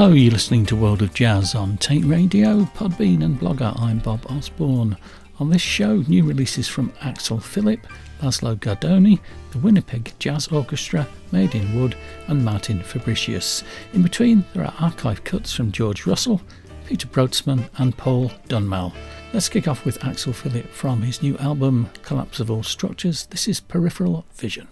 Hello, you're listening to World of Jazz on Tate Radio, Podbean, and Blogger. I'm Bob Osborne. On this show, new releases from Axel Philipp, Laszlo Gardony, the Winnipeg Jazz Orchestra, Made in Wood, and Martin Fabricius. In between, there are archive cuts from George Russell, Peter Brotzmann, and Paul Dunmall. Let's kick off with Axel Philipp from his new album, Collapse of All Structures. This is Peripheral Vision.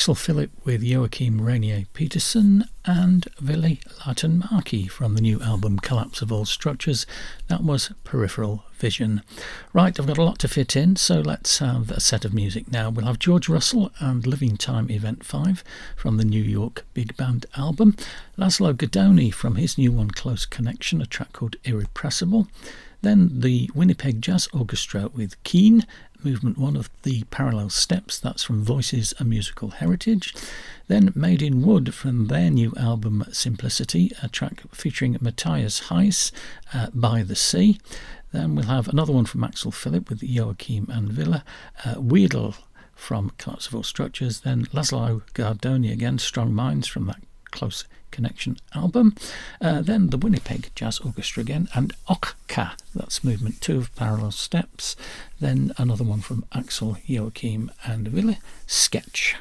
Axel Philipp with Joachim Rainier Peterson and Ville Markey from the new album Collapse of All Structures. That was Peripheral Vision. Right, I've got a lot to fit in, so let's have a set of music now. We'll have George Russell and Living Time Event 5 from the New York Big Band album, Laszlo Gardony from his new one Close Connection, a track called Irrepressible. Then the Winnipeg Jazz Orchestra with Keen, movement one of the parallel steps, that's from Voices a Musical Heritage. Then Made in Wood from their new album Simplicity, a track featuring Matthias Heiss, uh, By the Sea. Then we'll have another one from Axel Philipp with Joachim and Villa, uh, Weedle from All Structures, then Laszlo Gardony again, Strong Minds from that Close Connection album, uh, then the Winnipeg Jazz Orchestra again, and Okka, that's movement two of Parallel Steps, then another one from Axel, Joachim and Villa, Sketch.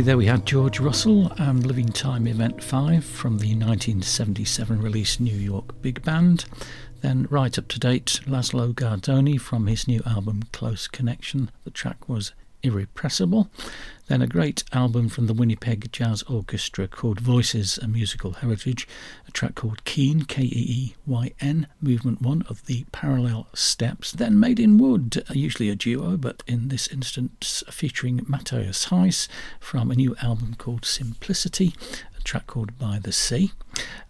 There we had George Russell and Living Time Event 5 from the 1977 release New York Big Band. Then, right up to date, Laszlo Gardony from his new album Close Connection. The track was Irrepressible. Then a great album from the Winnipeg Jazz Orchestra called Voices, a Musical Heritage, a track called Keen, K E E Y N, movement one of the Parallel Steps. Then Made in Wood, usually a duo, but in this instance featuring Matthias Heiss from a new album called Simplicity, track called By the Sea.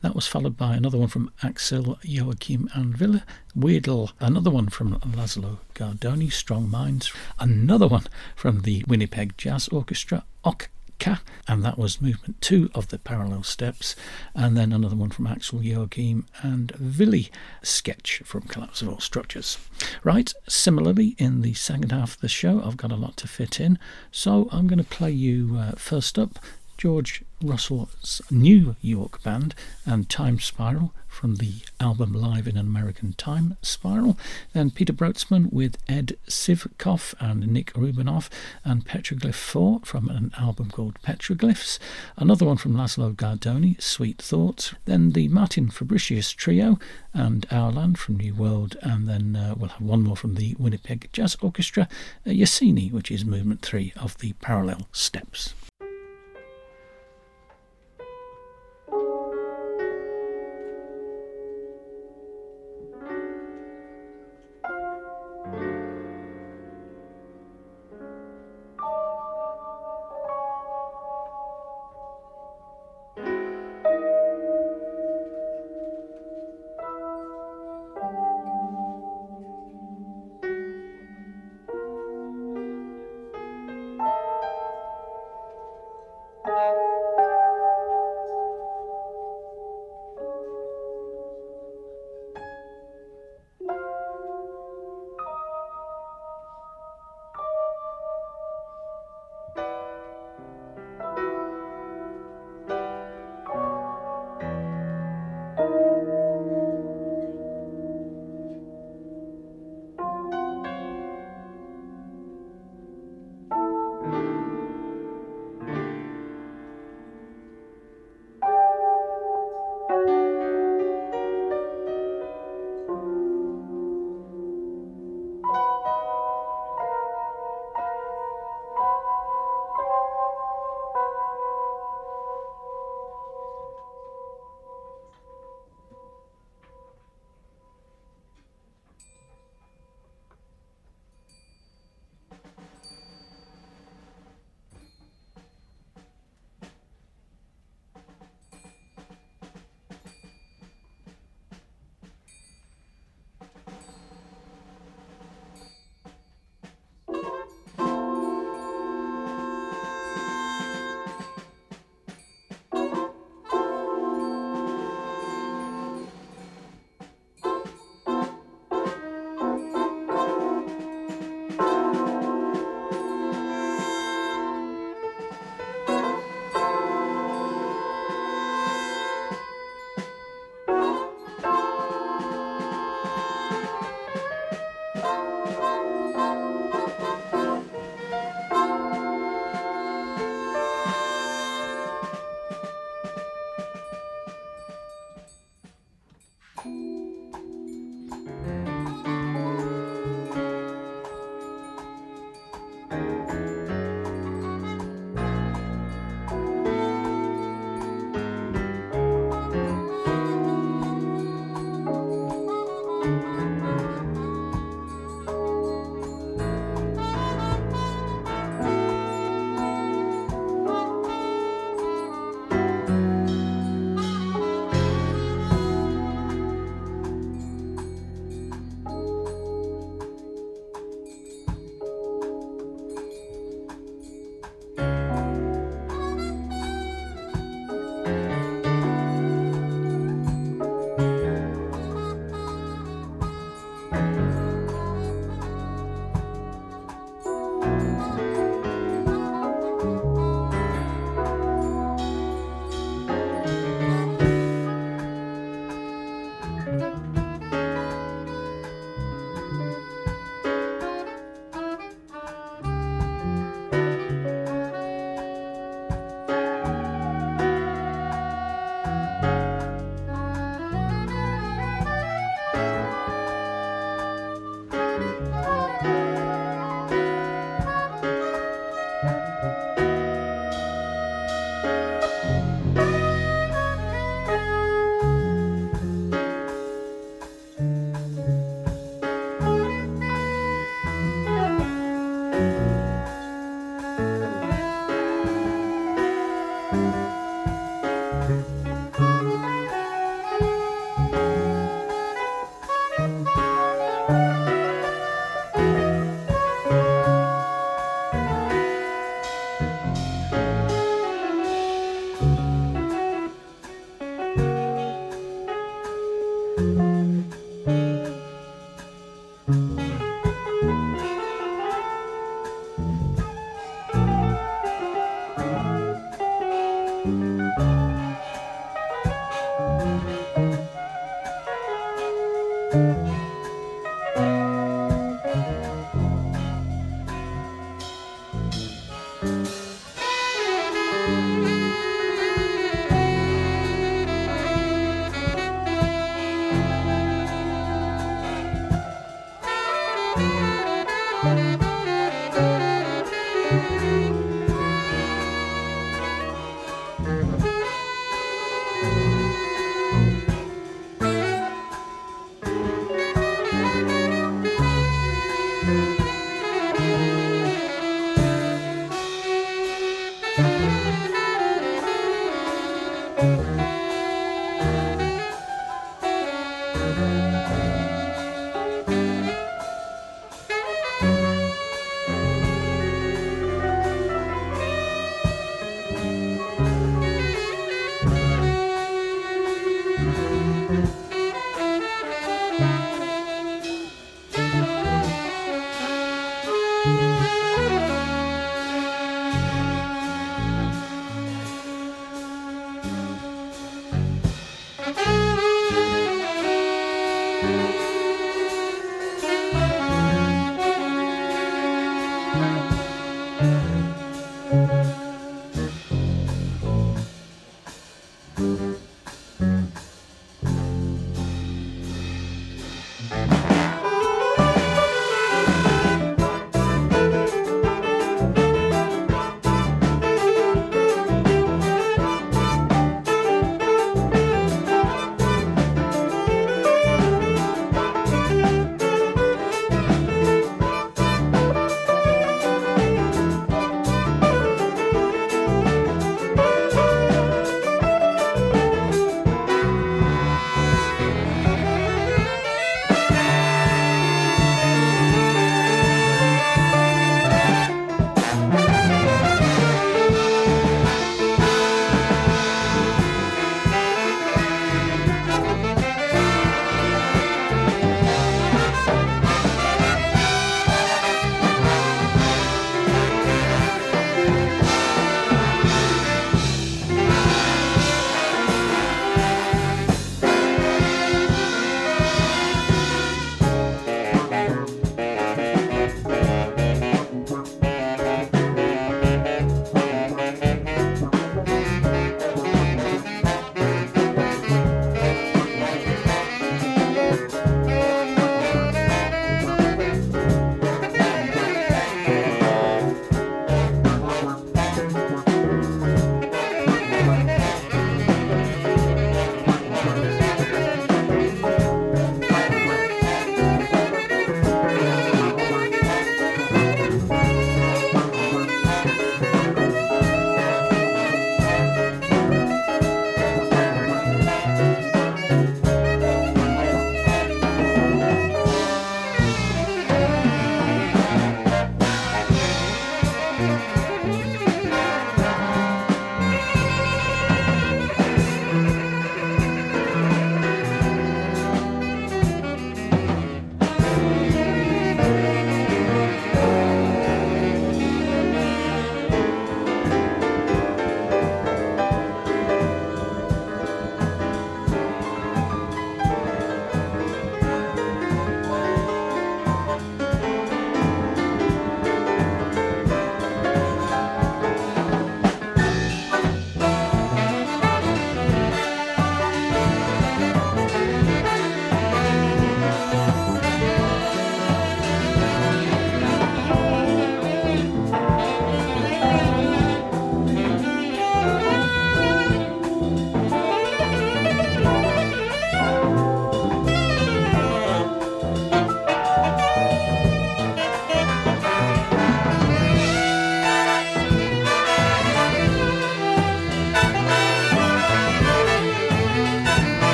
That was followed by another one from Axel Joachim and Villa, Weedle, another one from Laszlo Gardony, Strong Minds, another one from the Winnipeg Jazz Orchestra, Okka, and that was movement two of the parallel steps, and then another one from Axel Joachim and Willi sketch from Collapse of All Structures. Right, similarly, in the second half of the show, I've got a lot to fit in, so I'm going to play you uh, first up George Russell's New York band and Time Spiral from the album Live in an American Time Spiral. Then Peter Brötzmann with Ed Sivkov and Nick Rubinoff and Petroglyph 4 from an album called Petroglyphs. Another one from Laszlo Gardony, Sweet Thoughts. Then the Martin Fabricius Trio and Our Land from New World. And then uh, we'll have one more from the Winnipeg Jazz Orchestra, uh, Yassini, which is movement 3 of the Parallel Steps.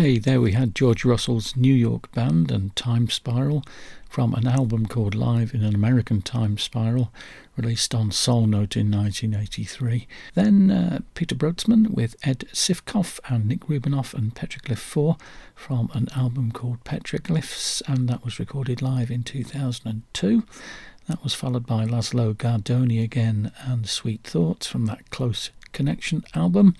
Okay, there we had George Russell's New York Band and Time Spiral from an album called Live in an American Time Spiral, released on Soul Note in 1983. Then uh, Peter Brötzmann with Ed Sifkoff and Nick Rubinoff and Petroglyph 4 from an album called Petroglyphs, and that was recorded live in 2002. That was followed by Laszlo Gardony again and Sweet Thoughts from that Close Connection album.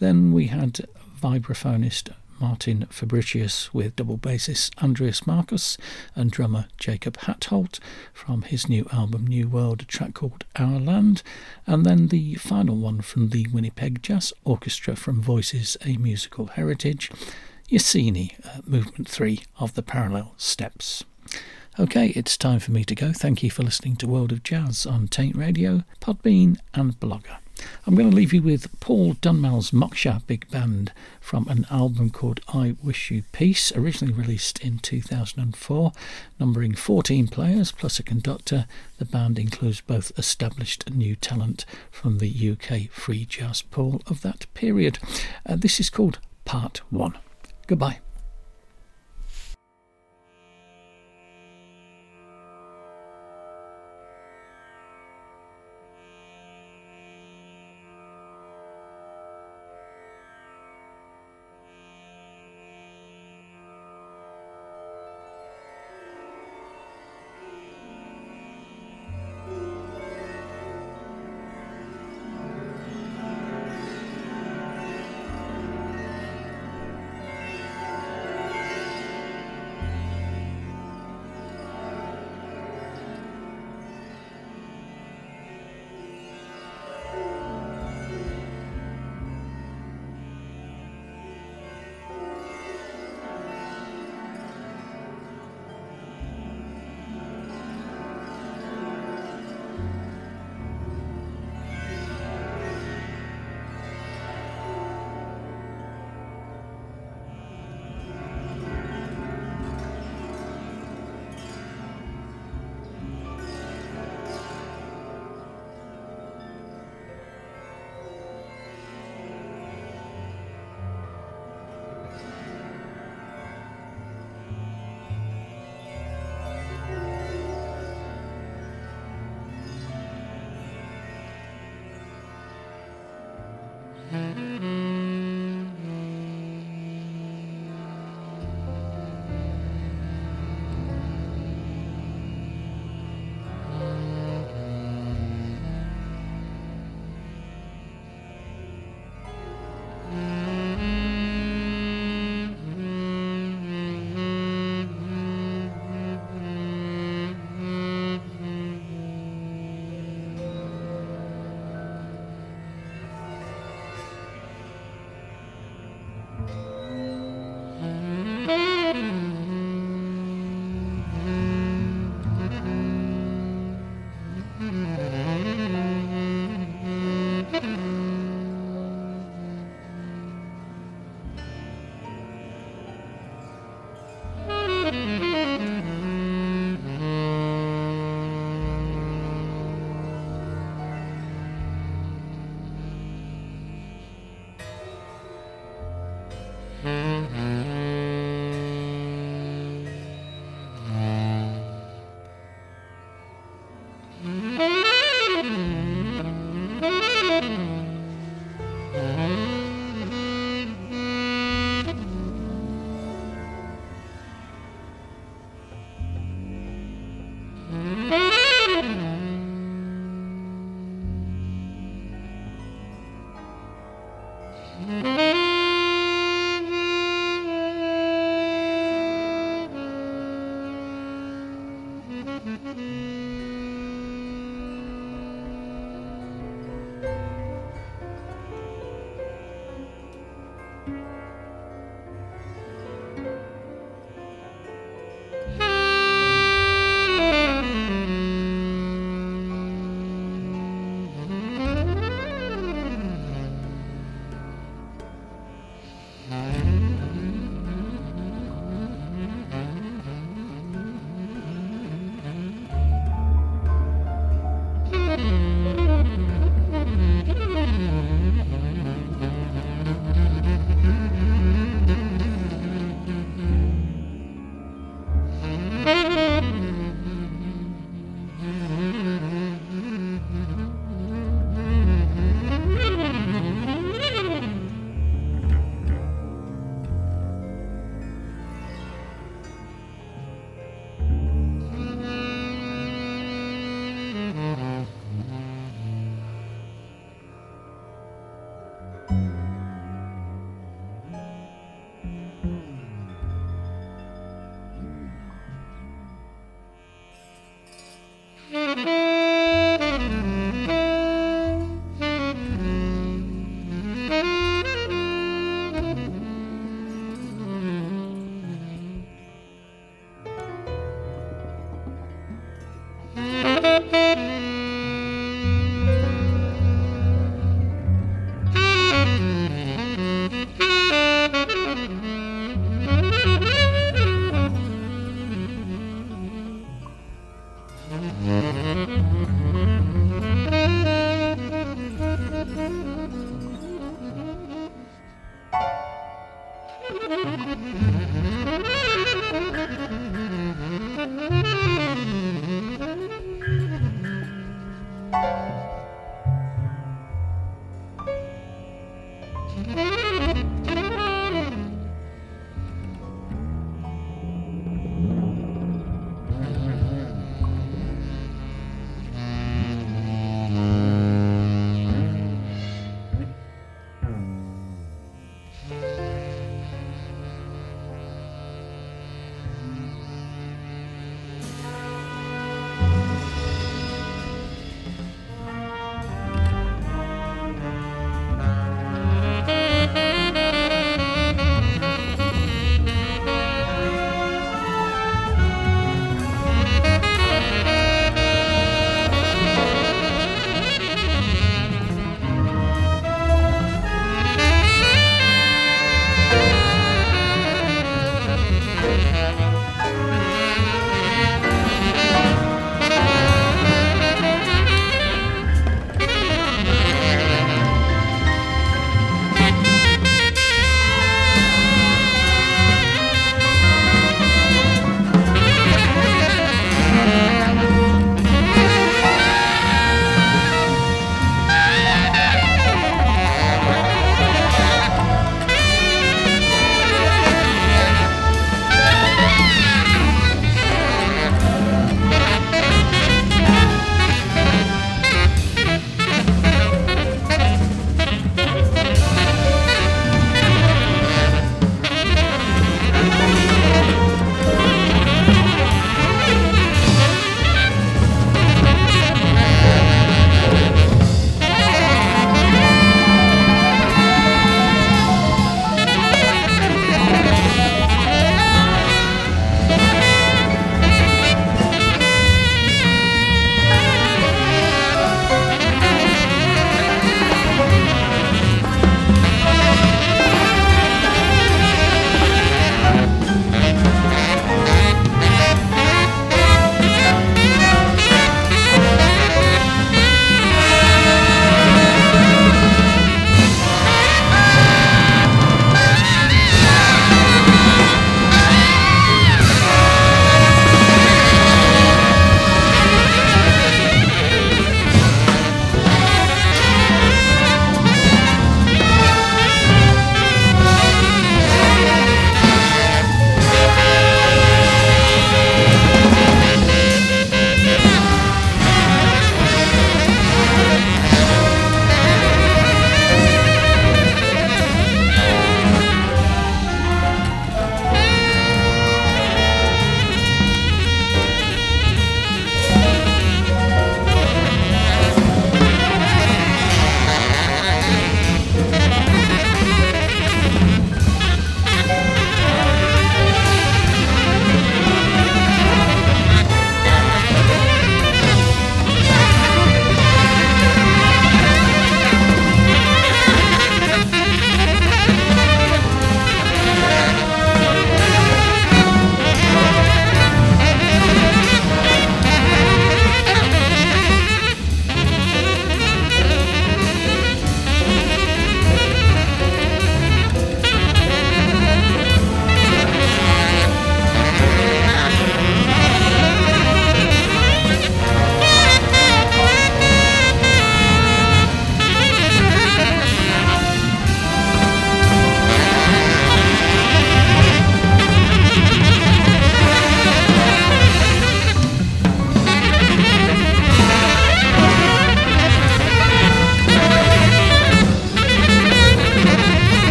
Then we had vibraphonist Martin Fabricius with double bassist Andreas Markus and drummer Jacob Hatholt from his new album New World, a track called Our Land, and then the final one from the Winnipeg Jazz Orchestra from Voices A Musical Heritage, Yassini, uh, Movement 3 of the Parallel Steps. Okay, it's time for me to go. Thank you for listening to World of Jazz on Taint Radio, Podbean, and Blogger. I'm going to leave you with Paul Dunmall's Moksha Big Band from an album called I Wish You Peace, originally released in 2004, numbering 14 players plus a conductor. The band includes both established and new talent from the UK free jazz pool of that period. Uh, this is called Part 1. Goodbye.